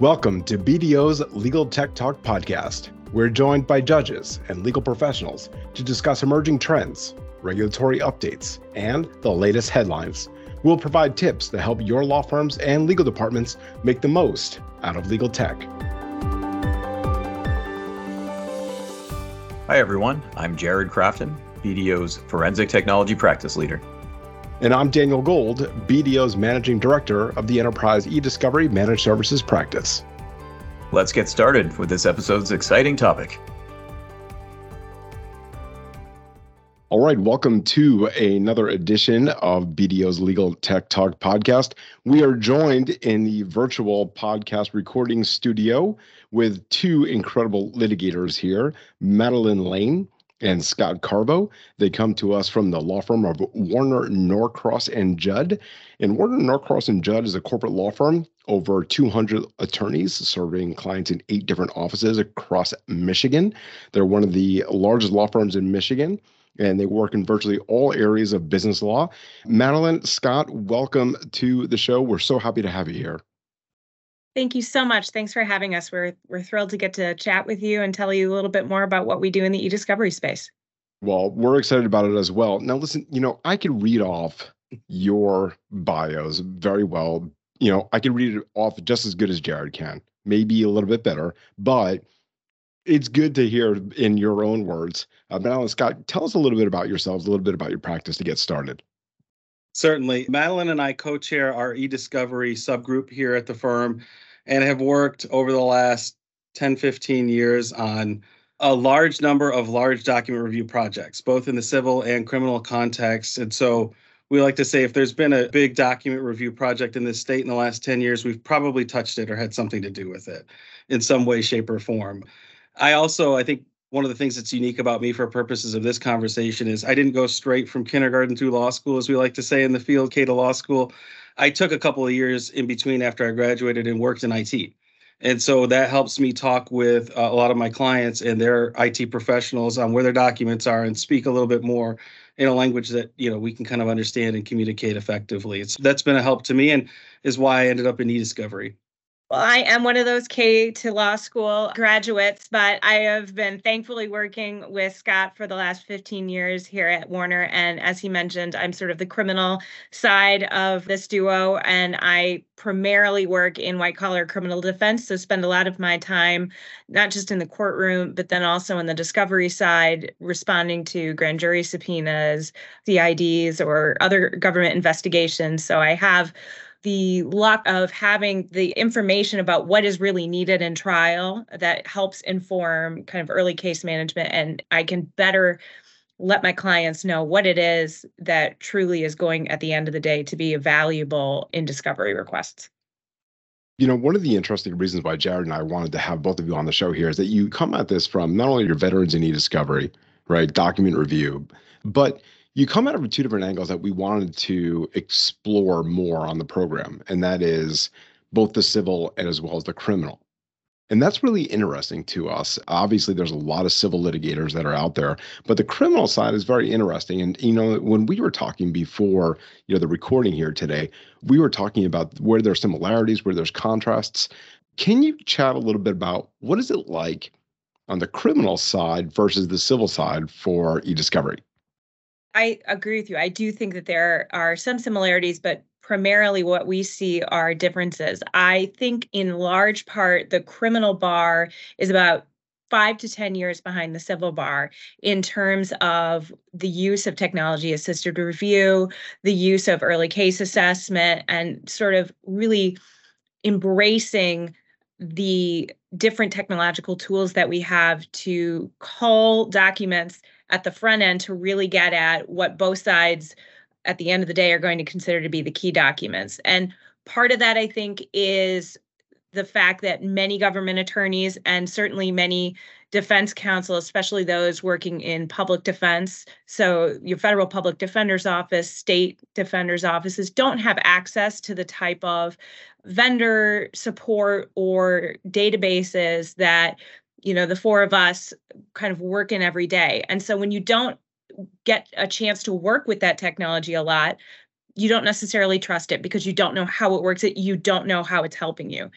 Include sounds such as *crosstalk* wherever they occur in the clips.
Welcome to BDO's Legal Tech Talk podcast. We're joined by judges and legal professionals to discuss emerging trends, regulatory updates, and the latest headlines. We'll provide tips to help your law firms and legal departments make the most out of legal tech. Hi, everyone. I'm Jared Crafton, BDO's Forensic Technology Practice Leader. And I'm Daniel Gold, BDO's Managing Director of the Enterprise eDiscovery Managed Services Practice. Let's get started with this episode's exciting topic. All right, welcome to another edition of BDO's Legal Tech Talk podcast. We are joined in the virtual podcast recording studio with two incredible litigators here Madelaine Lane and Scott Carvo. They come to us from the law firm of Warner Norcross and Judd. And Warner Norcross and Judd is a corporate law firm, over 200 attorneys serving clients in eight different offices across Michigan. They're one of the largest law firms in Michigan. And they work in virtually all areas of business law. Madelaine, Scott, welcome to the show. We're so happy to have you here. Thank you so much. Thanks for having us. We're we're thrilled to get to chat with you and tell you a little bit more about what we do in the e-discovery space. Well, we're excited about it as well. Now listen, you know, I could read off your bios very well. You know, I can read it off just as good as Jared can, maybe a little bit better, but it's good to hear in your own words. Uh, Madelaine Scott, tell us a little bit about yourselves, a little bit about your practice to get started. Certainly. Madelaine and I co chair our e discovery subgroup here at the firm and have worked over the last 10, 15 years on a large number of large document review projects, both in the civil and criminal context. And so we like to say if there's been a big document review project in this state in the last 10 years, we've probably touched it or had something to do with it in some way, shape, or form. I also, I think one of the things that's unique about me for purposes of this conversation is I didn't go straight from kindergarten through law school, as we like to say in the field, K to law school. I took a couple of years in between after I graduated and worked in IT. And so that helps me talk with uh, a lot of my clients and their IT professionals on where their documents are and speak a little bit more in a language that you know we can kind of understand and communicate effectively. It's that's been a help to me and is why I ended up in e-discovery. Well, I am one of those K to law school graduates, but I have been thankfully working with Scott for the last 15 years here at Warner. And as he mentioned, I'm sort of the criminal side of this duo, and I primarily work in white collar criminal defense. So spend a lot of my time not just in the courtroom, but then also in the discovery side, responding to grand jury subpoenas, CIDs, or other government investigations. So I have the luck of having the information about what is really needed in trial that helps inform kind of early case management and I can better let my clients know what it is that truly is going at the end of the day to be valuable in discovery requests. You know, one of the interesting reasons why Jared and I wanted to have both of you on the show here is that you come at this from not only your veterans in e-discovery, right, document review, but you come it from two different angles that we wanted to explore more on the program, and that is both the civil and as well as the criminal. And that's really interesting to us. Obviously, there's a lot of civil litigators that are out there, but the criminal side is very interesting. And you know, when we were talking before, you know, the recording here today, we were talking about where there's similarities, where there's contrasts. Can you chat a little bit about what is it like on the criminal side versus the civil side for e-discovery? I agree with you. I do think that there are some similarities, but primarily what we see are differences. I think in large part, the criminal bar is about five to 10 years behind the civil bar in terms of the use of technology assisted review, the use of early case assessment, and sort of really embracing the different technological tools that we have to call documents at the front end to really get at what both sides at the end of the day are going to consider to be the key documents. And part of that, I think, is the fact that many government attorneys and certainly many defense counsel, especially those working in public defense, so your federal public defender's office, state defender's offices, don't have access to the type of vendor support or databases that you know the four of us kind of work in every day and so when you don't get a chance to work with that technology a lot you don't necessarily trust it because you don't know how it works it you don't know how it's helping you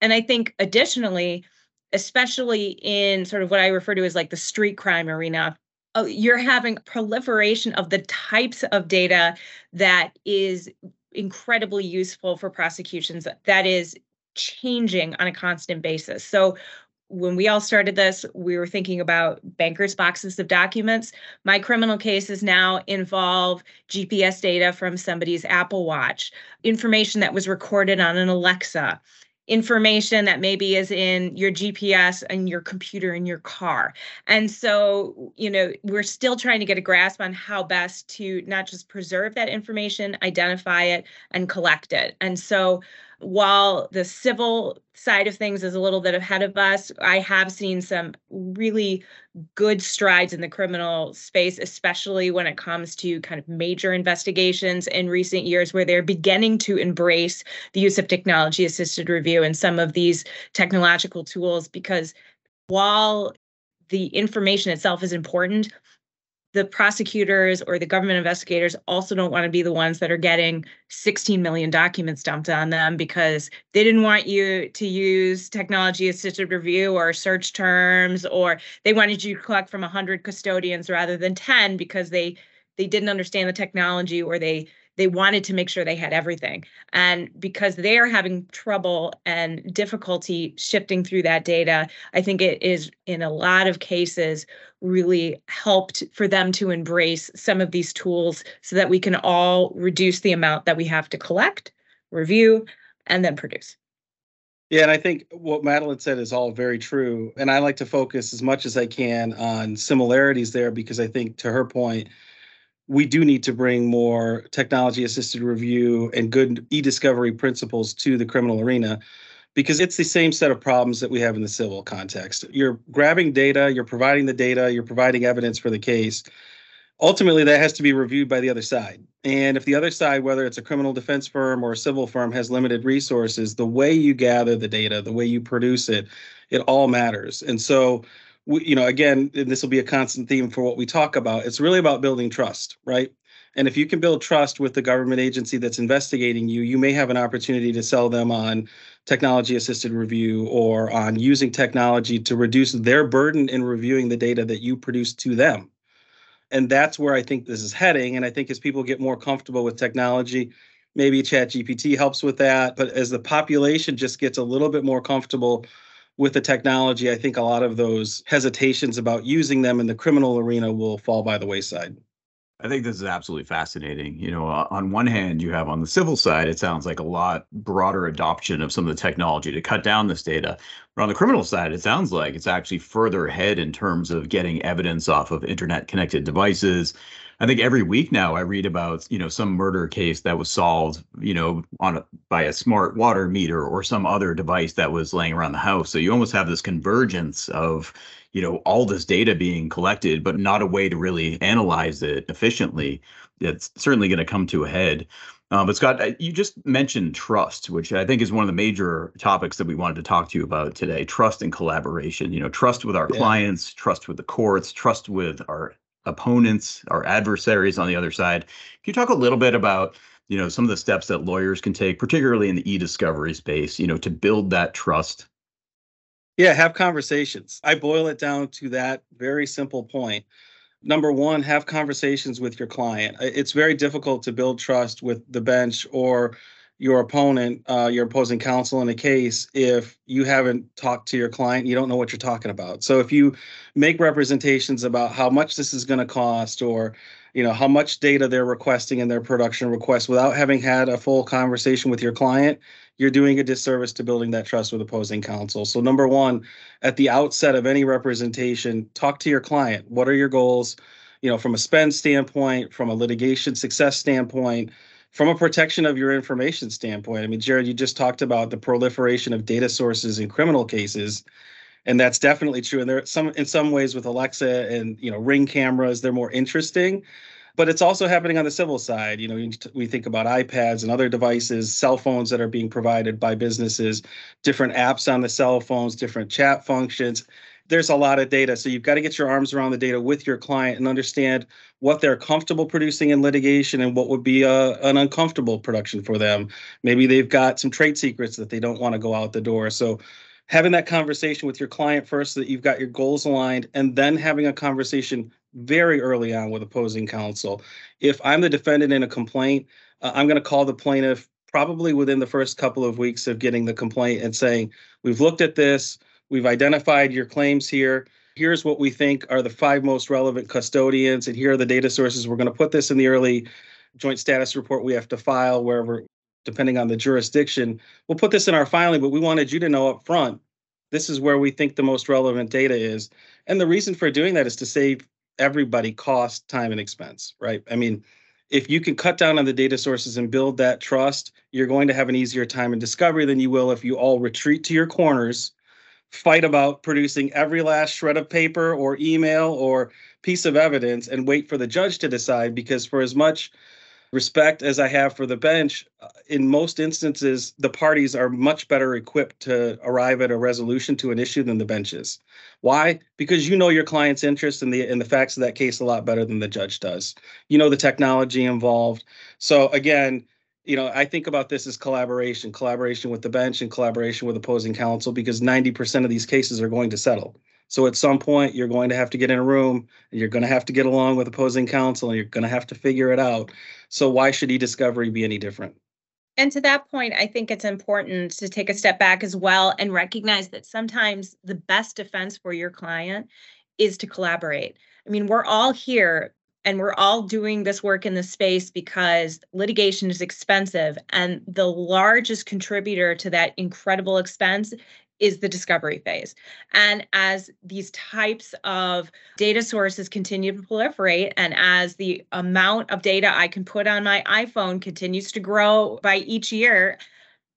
And I think additionally, especially in sort of what I refer to as like the street crime arena, uh, you're having proliferation of the types of data that is incredibly useful for prosecutions that is changing on a constant basis. So when we all started this, we were thinking about bankers' boxes of documents. My criminal cases now involve GPS data from somebody's Apple Watch, information that was recorded on an Alexa, information that maybe is in your GPS and your computer in your car. And so, you know, we're still trying to get a grasp on how best to not just preserve that information, identify it, and collect it. And so, while the civil side of things is a little bit ahead of us, I have seen some really good strides in the criminal space, especially when it comes to kind of major investigations in recent years where they're beginning to embrace the use of technology assisted review and some of these technological tools. Because while the information itself is important, the prosecutors or the government investigators also don't want to be the ones that are getting 16 million documents dumped on them because they didn't want you to use technology assisted review or search terms or they wanted you to collect from 100 custodians rather than 10 because they they didn't understand the technology or they they wanted to make sure they had everything. And because they are having trouble and difficulty shifting through that data, I think it is in a lot of cases really helped for them to embrace some of these tools so that we can all reduce the amount that we have to collect, review, and then produce. Yeah, and I think what Madelaine said is all very true. And I like to focus as much as I can on similarities there because I think, to her point, we do need to bring more technology assisted review and good e-discovery principles to the criminal arena because it's the same set of problems that we have in the civil context. You're grabbing data, you're providing the data, you're providing evidence for the case. Ultimately, that has to be reviewed by the other side. And if the other side, whether it's a criminal defense firm or a civil firm, has limited resources, the way you gather the data, the way you produce it, it all matters. And so we, you know, again, this will be a constant theme for what we talk about. It's really about building trust, right? And if you can build trust with the government agency that's investigating you, you may have an opportunity to sell them on technology assisted review or on using technology to reduce their burden in reviewing the data that you produce to them. And that's where I think this is heading. And I think as people get more comfortable with technology, maybe ChatGPT helps with that. But as the population just gets a little bit more comfortable with the technology, I think a lot of those hesitations about using them in the criminal arena will fall by the wayside. I think this is absolutely fascinating. You know, on one hand, you have on the civil side, it sounds like a lot broader adoption of some of the technology to cut down this data. But on the criminal side, it sounds like it's actually further ahead in terms of getting evidence off of internet connected devices, I think every week now I read about you know some murder case that was solved you know on a, by a smart water meter or some other device that was laying around the house. So you almost have this convergence of you know all this data being collected, but not a way to really analyze it efficiently. It's certainly going to come to a head. Uh, but Scott, you just mentioned trust, which I think is one of the major topics that we wanted to talk to you about today. Trust and collaboration. You know, trust with our yeah. clients, trust with the courts, trust with our opponents, or adversaries on the other side. Can you talk a little bit about you know some of the steps that lawyers can take, particularly in the e-discovery space, you know, to build that trust? Yeah, have conversations. I boil it down to that very simple point. Number one, have conversations with your client. It's very difficult to build trust with the bench or your opponent, uh, your opposing counsel in a case, if you haven't talked to your client, you don't know what you're talking about. So if you make representations about how much this is going to cost or you know how much data they're requesting in their production request without having had a full conversation with your client you're doing a disservice to building that trust with opposing counsel. So number one at the outset of any representation talk to your client. What are your goals? You know from a spend standpoint from a litigation success standpoint from a protection of your information standpoint, I mean, Jared, you just talked about the proliferation of data sources in criminal cases, and that's definitely true. And there some in some ways with Alexa and you know Ring cameras, they're more interesting, but it's also happening on the civil side. You know, we think about iPads and other devices, cell phones that are being provided by businesses, different apps on the cell phones, different chat functions. There's a lot of data. So you've got to get your arms around the data with your client and understand what they're comfortable producing in litigation and what would be a, an uncomfortable production for them. Maybe they've got some trade secrets that they don't want to go out the door. So having that conversation with your client first so that you've got your goals aligned and then having a conversation very early on with opposing counsel. If I'm the defendant in a complaint, uh, I'm going to call the plaintiff probably within the first couple of weeks of getting the complaint and saying, We've looked at this, we've identified your claims here. Here's what we think are the five most relevant custodians, and here are the data sources. We're going to put this in the early joint status report we have to file wherever, depending on the jurisdiction. We'll put this in our filing, but we wanted you to know up front this is where we think the most relevant data is. And the reason for doing that is to save everybody cost, time, and expense, right? I mean, if you can cut down on the data sources and build that trust, you're going to have an easier time in discovery than you will if you all retreat to your corners, fight about producing every last shred of paper or email or piece of evidence and wait for the judge to decide. Because for as much respect as I have for the bench, uh, in most instances, the parties are much better equipped to arrive at a resolution to an issue than the benches. Why? Because you know your client's interest in the in the facts of that case a lot better than the judge does. You know the technology involved. So again, you know, I think about this as collaboration, collaboration with the bench and collaboration with opposing counsel because 90% of these cases are going to settle. So at some point, you're going to have to get in a room and you're going to have to get along with opposing counsel and you're going to have to figure it out. So why should e-discovery be any different? And to that point, I think it's important to take a step back as well and recognize that sometimes the best defense for your client is to collaborate. I mean, we're all here and we're all doing this work in this space because litigation is expensive. And the largest contributor to that incredible expense is the discovery phase. And as these types of data sources continue to proliferate, and as the amount of data I can put on my iPhone continues to grow by each year,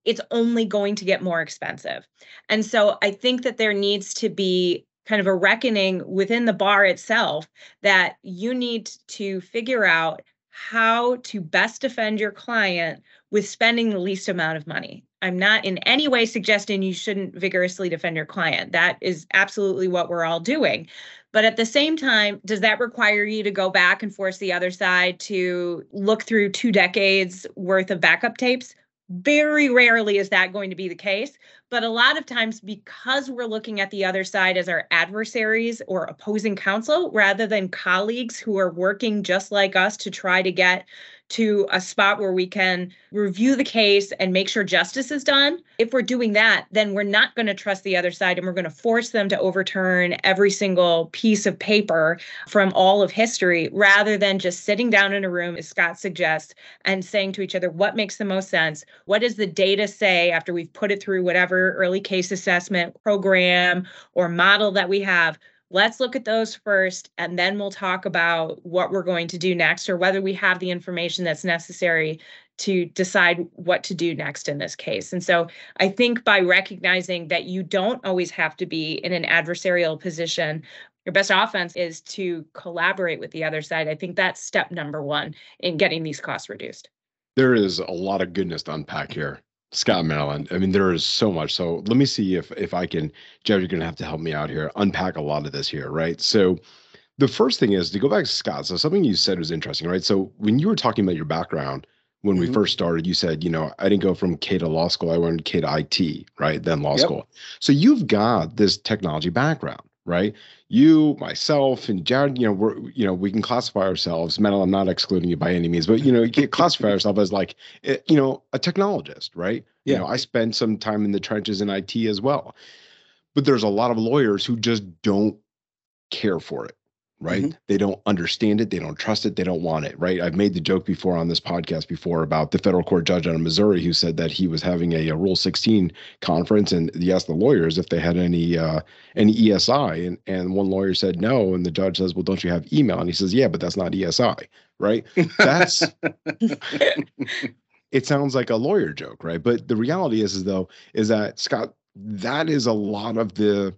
it's only going to get more expensive. And so I think that there needs to be kind of a reckoning within the bar itself that you need to figure out how to best defend your client with spending the least amount of money. I'm not in any way suggesting you shouldn't vigorously defend your client. That is absolutely what we're all doing. But at the same time, does that require you to go back and force the other side to look through two decades worth of backup tapes? Very rarely is that going to be the case. But a lot of times, because we're looking at the other side as our adversaries or opposing counsel rather than colleagues who are working just like us to try to get to a spot where we can review the case and make sure justice is done. If we're doing that, then we're not going to trust the other side and we're going to force them to overturn every single piece of paper from all of history rather than just sitting down in a room, as Scott suggests, and saying to each other, what makes the most sense? What does the data say after we've put it through whatever early case assessment program or model that we have? Let's look at those first and then we'll talk about what we're going to do next or whether we have the information that's necessary to decide what to do next in this case. And so I think by recognizing that you don't always have to be in an adversarial position, your best offense is to collaborate with the other side. I think that's step number one in getting these costs reduced. There is a lot of goodness to unpack here. Scott Madelaine. I mean, there is so much. So let me see if if I can, Jeff, you're gonna have to help me out here, unpack a lot of this here, right? So the first thing is to go back to Scott. So something you said was interesting, right? So when you were talking about your background when mm-hmm. we first started, you said, you know, I didn't go from K to law school, I went K to IT, right? Then law yep. school. So you've got this technology background right? You, myself, and Jared, you know, we're, you know, we can classify ourselves. Metal, I'm not excluding you by any means, but you know, you can classify ourselves as like, eh, you know, a technologist, right? Yeah. You know, I spend some time in the trenches in IT as well, but there's a lot of lawyers who just don't care for it right? Mm-hmm. They don't understand it, they don't trust it, they don't want it, right? I've made the joke before on this podcast before about the federal court judge out of Missouri who said that he was having a, a Rule 16 conference and he asked the lawyers if they had any uh, any ESI, and and one lawyer said no, and the judge says, well, don't you have email? And he says, yeah, but that's not ESI, right? That's *laughs* it sounds like a lawyer joke, right? But the reality is, is though, is that Scott, that is a lot of the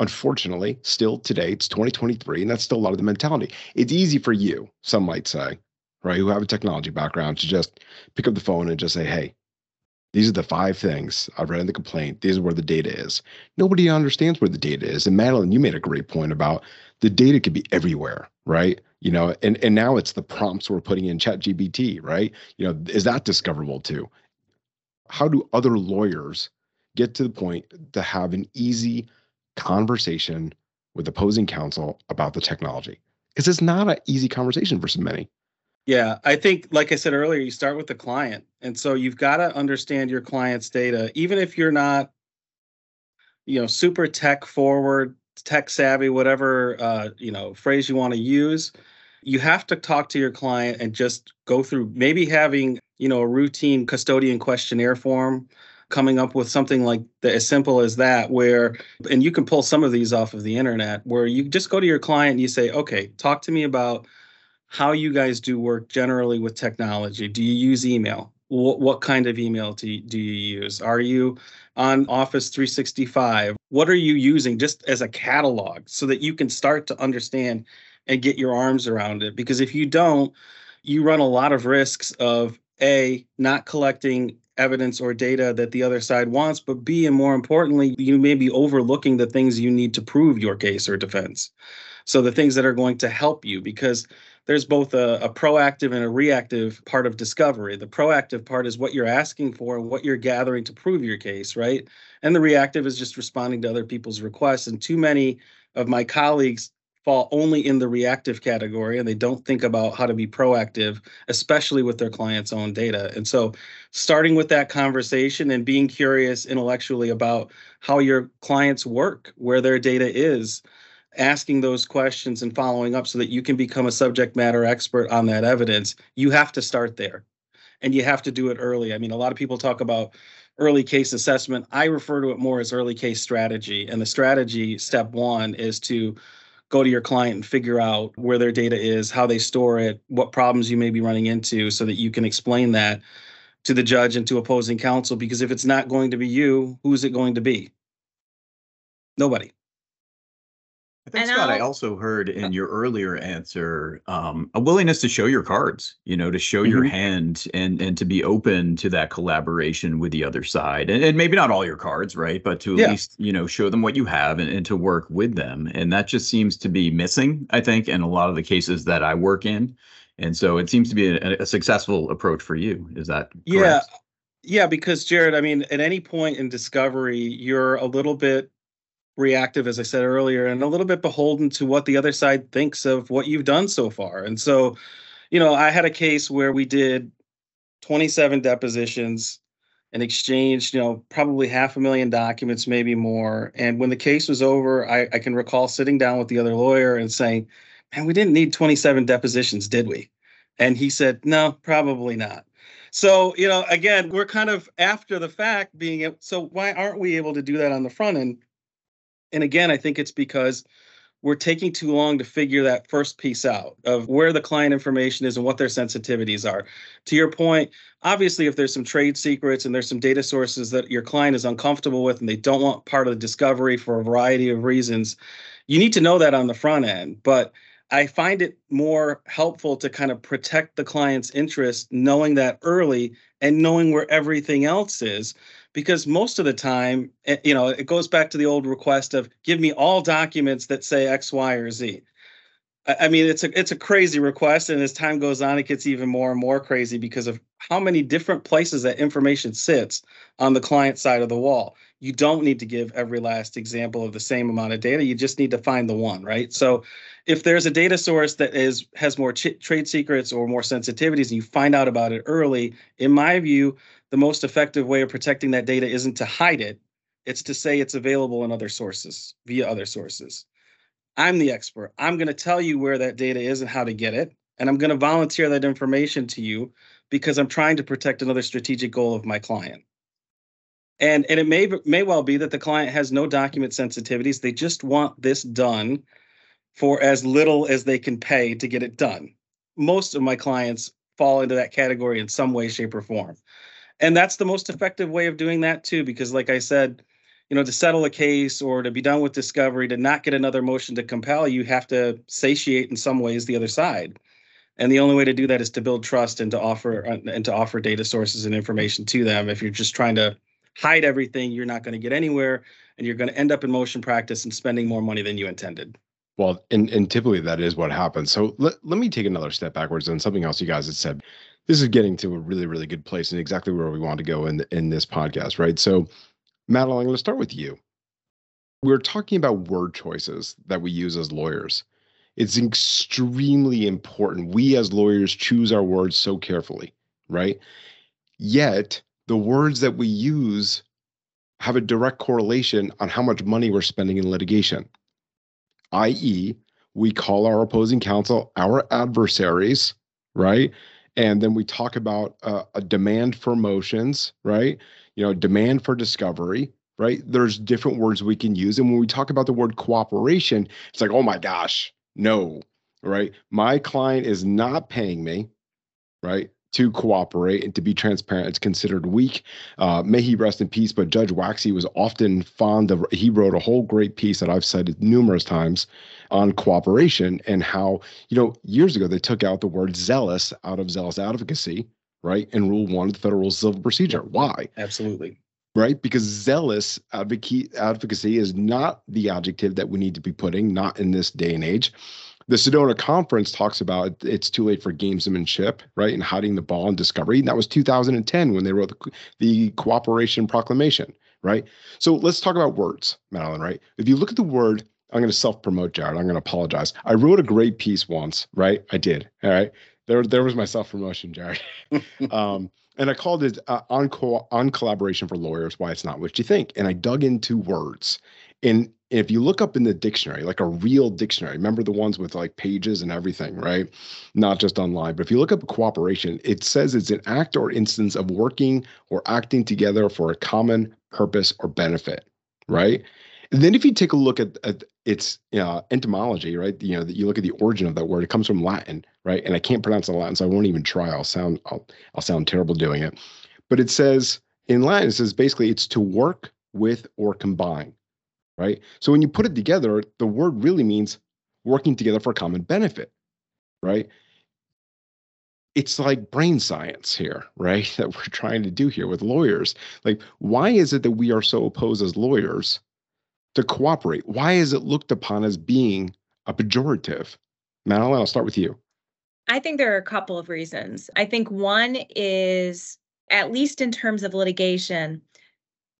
unfortunately, still today, it's 2023, and that's still a lot of the mentality. It's easy for you, some might say, right, who have a technology background to just pick up the phone and just say, hey, These are the five things I've read in the complaint. These are where the data is. Nobody understands where the data is. And Madelaine, you made a great point about the data could be everywhere, right? You know, and and now it's the prompts we're putting in Chat GPT, right? You know, is that discoverable too? How do other lawyers get to the point to have an easy conversation with opposing counsel about the technology? Because it's not an easy conversation for so many. Yeah, I think, like I said earlier, you start with the client. And so you've got to understand your client's data, even if you're not, you know, super tech forward, tech savvy, whatever, uh, you know, phrase you want to use. You have to talk to your client and just go through maybe having, you know, a routine custodian questionnaire form coming up with something like the, as simple as that where and you can pull some of these off of the internet where you just go to your client and you say okay talk to me about how you guys do work generally with technology. Do you use email? What, what kind of email do you, do you use? Are you on Office 365? What are you using just as a catalog so that you can start to understand and get your arms around it? Because if you don't, you run a lot of risks of A, not collecting evidence or data that the other side wants, but B, and more importantly, you may be overlooking the things you need to prove your case or defense. So the things that are going to help you, because there's both a, a, proactive and a reactive part of discovery. The proactive part is what you're asking for and what you're gathering to prove your case, right? And the reactive is just responding to other people's requests. And too many of my colleagues fall only in the reactive category and they don't think about how to be proactive, especially with their client's own data. And so, starting with that conversation and being curious intellectually about how your clients work, where their data is, asking those questions and following up so that you can become a subject matter expert on that evidence, you have to start there. And you have to do it early. I mean, a lot of people talk about early case assessment. I refer to it more as early case strategy. And the strategy, step one, is to go to your client and figure out where their data is, how they store it, what problems you may be running into, so that you can explain that to the judge and to opposing counsel. Because if it's not going to be you, who's it going to be? Nobody. I think, and Scott, I'll, i also heard in your earlier answer um, a willingness to show your cards, you know, to show mm-hmm. your hand and and to be open to that collaboration with the other side. And, and maybe not all your cards, right? But to at yeah. least, you know, show them what you have and, and to work with them. And that just seems to be missing, I think, in a lot of the cases that I work in. And so it seems to be a, a successful approach for you. Is that correct? Yeah. Yeah, because Jared, I mean, at any point in discovery, you're a little bit reactive, as I said earlier, and a little bit beholden to what the other side thinks of what you've done so far. And so, you know, I had a case where we did 27 depositions and exchanged, you know, probably half a million documents, maybe more. And when the case was over, I, I can recall sitting down with the other lawyer and saying, Man, we didn't need 27 depositions, did we? And he said, No, probably not. So, you know, again, we're kind of after the fact being so why aren't we able to do that on the front end? And again, I think it's because we're taking too long to figure that first piece out of where the client information is and what their sensitivities are. To your point, obviously, if there's some trade secrets and there's some data sources that your client is uncomfortable with and they don't want part of the discovery for a variety of reasons, you need to know that on the front end. But I find it more helpful to kind of protect the client's interest, knowing that early and knowing where everything else is because most of the time, eh, you know, it goes back to the old request of give me all documents that say X, Y, or Z. I mean, it's a it's a crazy request, and as time goes on, it gets even more and more crazy because of how many different places that information sits on the client side of the wall. You don't need to give every last example of the same amount of data. You just need to find the one, right? So, if there's a data source that is has more ch- trade secrets or more sensitivities, and you find out about it early, in my view, the most effective way of protecting that data isn't to hide it, it's to say it's available in other sources, via other sources. I'm the expert. I'm going to tell you where that data is and how to get it. And I'm going to volunteer that information to you because I'm trying to protect another strategic goal of my client. And, and it may, may well be that the client has no document sensitivities. They just want this done for as little as they can pay to get it done. Most of my clients fall into that category in some way, shape, or form and that's the most effective way of doing that too because like i said you know to settle a case or to be done with discovery to not get another motion to compel you have to satiate in some ways the other side And the only way to do that is to build trust and to offer uh, and to offer data sources and information to them. If you're just trying to hide everything, you're not going to get anywhere and you're going to end up in motion practice and spending more money than you intended. Well, and, and typically that is what happens. So let, let me take another step backwards and something else you guys had said. This is getting to a really, really good place and exactly where we want to go in, in this podcast, right? So, Madelaine, I'm going to start with you. We're talking about word choices that we use as lawyers. It's extremely important. We as lawyers choose our words so carefully, right? Yet, the words that we use have a direct correlation on how much money we're spending in litigation, i.e., we call our opposing counsel our adversaries, right? And then we talk about uh, a demand for motions, right? You know, demand for discovery, right? There's different words we can use. And when we talk about the word cooperation, it's like, oh my gosh, no, right? My client is not paying me, right? to cooperate and to be transparent. It's considered weak. Uh, may he rest in peace. But Judge Waxse was often fond of, he wrote a whole great piece that I've cited numerous times on cooperation and how, you know, years ago they took out the word zealous out of zealous advocacy, right? And Rule 1 of the Federal Rules of Civil Procedure. Why? Absolutely. Right? Because zealous advocate, advocacy is not the adjective that we need to be putting, not in this day and age the Sedona Conference talks about it's too late for gamesmanship, right, and hiding the ball and discovery. And that was 2010 when they wrote the, the Cooperation Proclamation, right? So let's talk about words, Madelaine, right? If you look at the word, I'm going to self promote, Jared. I'm going to apologize. I wrote a great piece once, right? I did. All right. There, there was my self promotion, Jared. *laughs* um, and I called it uh, on co- on collaboration for lawyers. Why it's not what you think. And I dug into words, and if you look up in the dictionary, like a real dictionary, remember the ones with like pages and everything, right? Not just online, but if you look up cooperation, it says it's an act or instance of working or acting together for a common purpose or benefit, right? And then if you take a look at, at its uh, etymology, right? You know, that you look at the origin of that word, it comes from Latin, right? And I can't pronounce the Latin, so I won't even try. I'll sound I'll, I'll sound terrible doing it. But it says in Latin, it says basically it's to work with or combine right? So when you put it together, the word really means working together for common benefit, right? It's like brain science here, *laughs* right? That we're trying to do here with lawyers. Like, why is it that we are so opposed as lawyers to cooperate? Why is it looked upon as being a pejorative? Madelaine, I'll start with you. I think there are a couple of reasons. I think one is, at least in terms of litigation,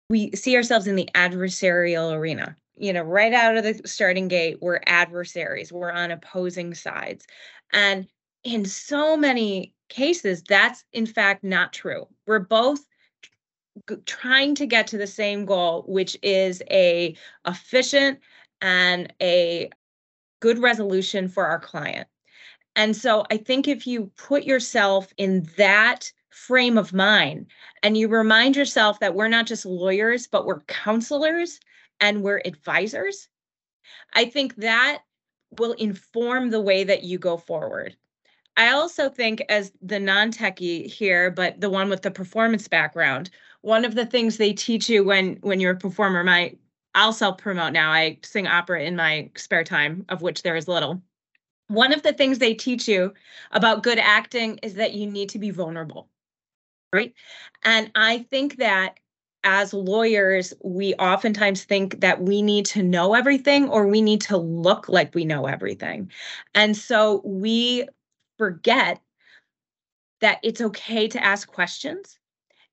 we see ourselves in the adversarial arena. You know, right out of the starting gate, we're adversaries, we're on opposing sides. And in so many cases, that's in fact not true. We're both trying to get to the same goal which is a efficient and a good resolution for our client. And so i think if you put yourself in that frame of mind and you remind yourself that we're not just lawyers but we're counselors and we're advisors i think that will inform the way that you go forward. I also think as the non-techie here but the one with the performance background one of the things they teach you when when you're a performer my i'll self promote now i sing opera in my spare time of which there is little one of the things they teach you about good acting is that you need to be vulnerable right? And I think that as lawyers, we oftentimes think that we need to know everything or we need to look like we know everything. And so we forget that it's okay to ask questions.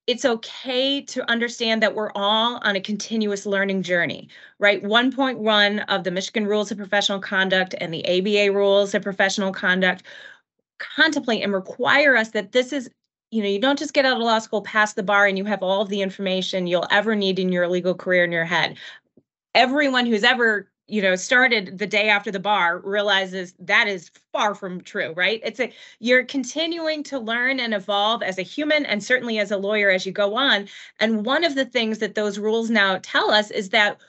It's okay to understand that we're all on a continuous learning journey, right? 1.1 of the Michigan Rules of Professional Conduct and the ABA Rules of Professional Conduct contemplate and require us that this is you know, you don't just get out of law school, pass the bar, and you have all of the information you'll ever need in your legal career in your head. Everyone who's ever you know started the day after the bar realizes that is far from true right? It's a you're continuing to learn and evolve as a human and certainly as a lawyer as you go on. And one of the things that those rules now tell us is that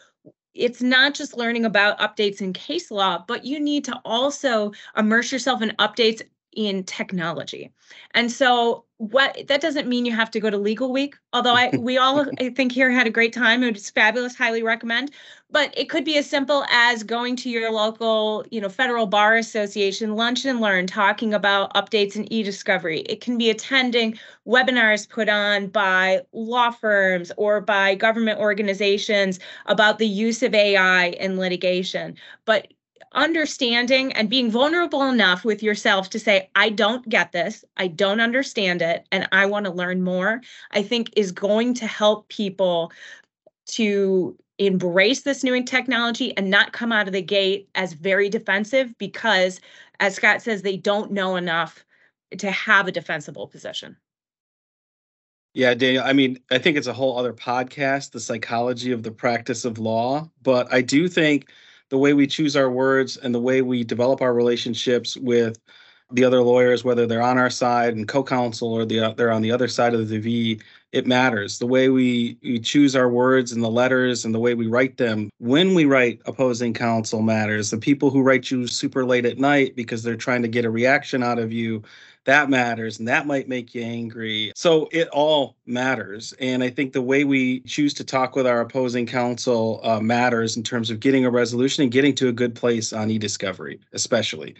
it's not just learning about updates in case law but you need to also immerse yourself in updates in technology. And so what that doesn't mean you have to go to legal week although i we all *laughs* i think here had a great time. It was fabulous highly recommend. But it could be as simple as going to your local you know federal bar association lunch and learn talking about updates in e-discovery. It can be attending webinars put on by law firms or by government organizations about the use of ai in litigation. But understanding and being vulnerable enough with yourself to say, I don't get this, I don't understand it, and I want to learn more, I think is going to help people to embrace this new technology and not come out of the gate as very defensive because, as Scott says, they don't know enough to have a defensible position. Yeah, Daniel. I mean, I think it's a whole other podcast, the psychology of the practice of law. But I do think the way we choose our words and the way we develop our relationships with the other lawyers, whether they're on our side and co-counsel or the, they're on the other side of the V, it matters. The way we, we choose our words and the letters and the way we write them when we write opposing counsel matters. The people who write you super late at night because they're trying to get a reaction out of you that matters and that might make you angry. So it all matters. And I think the way we choose to talk with our opposing counsel uh, matters in terms of getting a resolution and getting to a good place on e discovery, especially.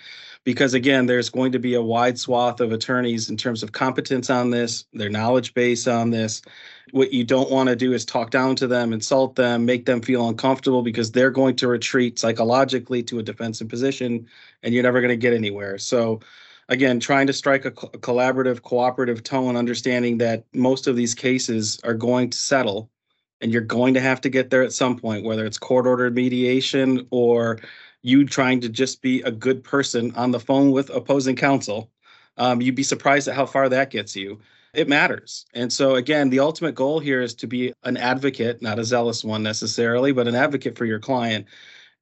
Because again, there's going to be a wide swath of attorneys in terms of competence on this, their knowledge base on this. What you don't want to do is talk down to them, insult them, make them feel uncomfortable because they're going to retreat psychologically to a defensive position and you're never going to get anywhere. So again, trying to strike a, co- a collaborative, cooperative tone, understanding that most of these cases are going to settle and you're going to have to get there at some point, whether it's court ordered mediation or you trying to just be a good person on the phone with opposing counsel. Um, you'd be surprised at how far that gets you. It matters. And so, again, the ultimate goal here is to be an advocate, not a zealous one necessarily, but an advocate for your client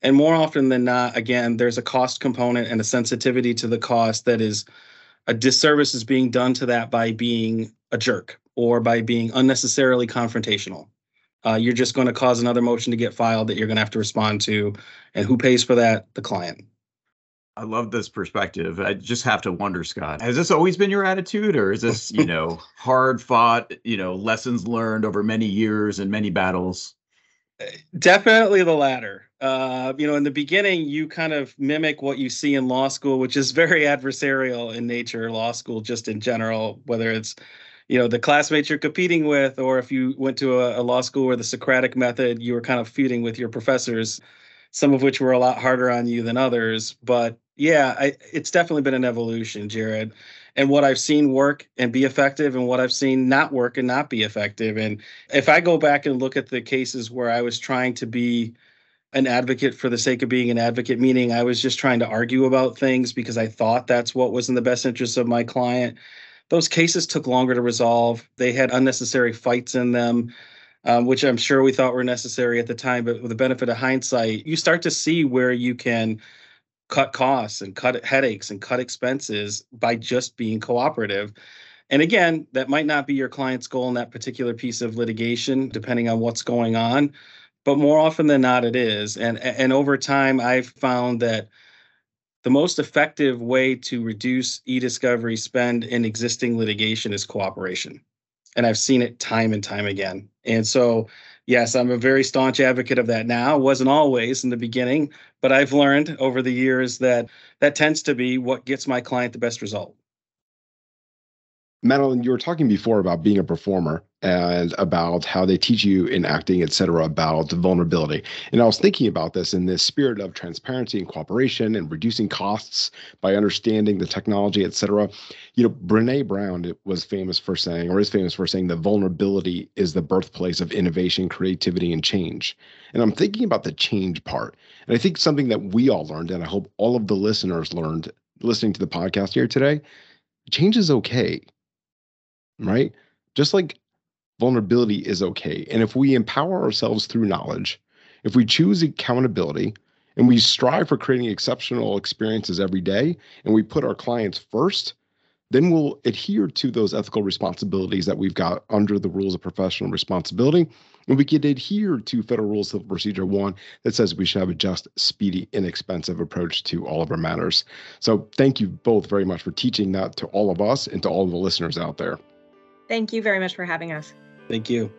and more often than not, again, there's a cost component and a sensitivity to the cost that is a disservice is being done to that by being a jerk or by being unnecessarily confrontational. Uh, you're just going to cause another motion to get filed that you're going to have to respond to. And who pays for that? The client. I love this perspective. I just have to wonder, Scott, has this always been your attitude, or is this, you *laughs* know, hard fought, you know, lessons learned over many years and many battles? Definitely the latter. Uh, you know, in the beginning, you kind of mimic what you see in law school, which is *laughs* very adversarial in nature. Law school, just in general, whether it's you know the classmates you're competing with, or if you went to a, a law school where the Socratic method, you were kind of feuding with your professors, some of which were a lot harder on you than others. But yeah, I, it's definitely been an evolution, Jared and what I've seen work and be effective and what I've seen not work and not be effective. And if I go back and look at the cases where I was trying to be an advocate for the sake of being an advocate, meaning I was just trying to argue about things because I thought that's what was in the best interest of my client. Those cases took longer to resolve. They had unnecessary fights in them, um, which I'm sure we thought were necessary at the time. But with the benefit of hindsight, you start to see where you can cut costs and cut headaches and cut expenses by just being cooperative. And again, that might not be your client's goal in that particular piece of litigation, depending on what's going on. But more often than not, it is. And, and over time, I've found that the most effective way to reduce e discovery spend in existing litigation is cooperation. And I've seen it time and time again. And so yes, I'm a very staunch advocate of that now. Wasn't always in the beginning, but I've learned over the years that that tends to be what gets my client the best result. Madelaine, you were talking before about being a performer and about how they teach you in acting, et cetera, about the vulnerability. And I was thinking about this in this spirit of transparency and cooperation and reducing costs by understanding the technology, et cetera. You know, Brene Brown was famous for saying, or is famous for saying, that vulnerability is the birthplace of innovation, creativity, and change. And I'm thinking about the change part. And I think something that we all learned, and I hope all of the listeners learned listening to the podcast here today, change is okay right? Just like vulnerability is okay. And if we empower ourselves through knowledge, if we choose accountability and we strive for creating exceptional experiences every day and we put our clients first, then we'll adhere to those ethical responsibilities that we've got under the rules of professional responsibility. And we can adhere to Federal Rules Civil Procedure 1 that says we should have a just, speedy, inexpensive approach to all of our matters. So thank you both very much for teaching that to all of us and to all of the listeners out there. Thank you very much for having us. Thank you.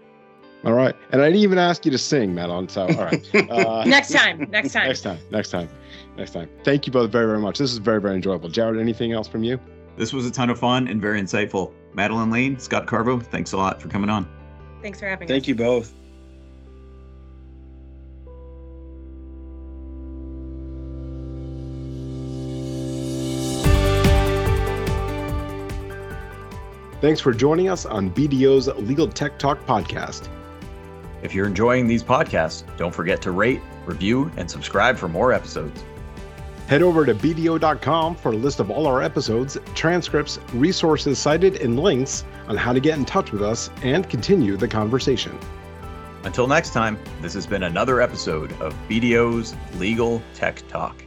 All right. And I didn't even ask you to sing, Madelaine. So, all right. *laughs* Uh, next time. Next time. Next time. Next time. Next time. Thank you both very, very much. This is very, very enjoyable. Jared, anything else from you? This was a ton of fun and very insightful. Madelaine Lane, Scott Carvo, thanks a lot for coming on. Thanks for having me. Thank us. you both. Thanks for joining us on BDO's Legal Tech Talk podcast. If you're enjoying these podcasts, don't forget to rate, review, and subscribe for more episodes. Head over to BDO.com for a list of all our episodes, transcripts, resources cited, and links on how to get in touch with us and continue the conversation. Until next time, this has been another episode of BDO's Legal Tech Talk.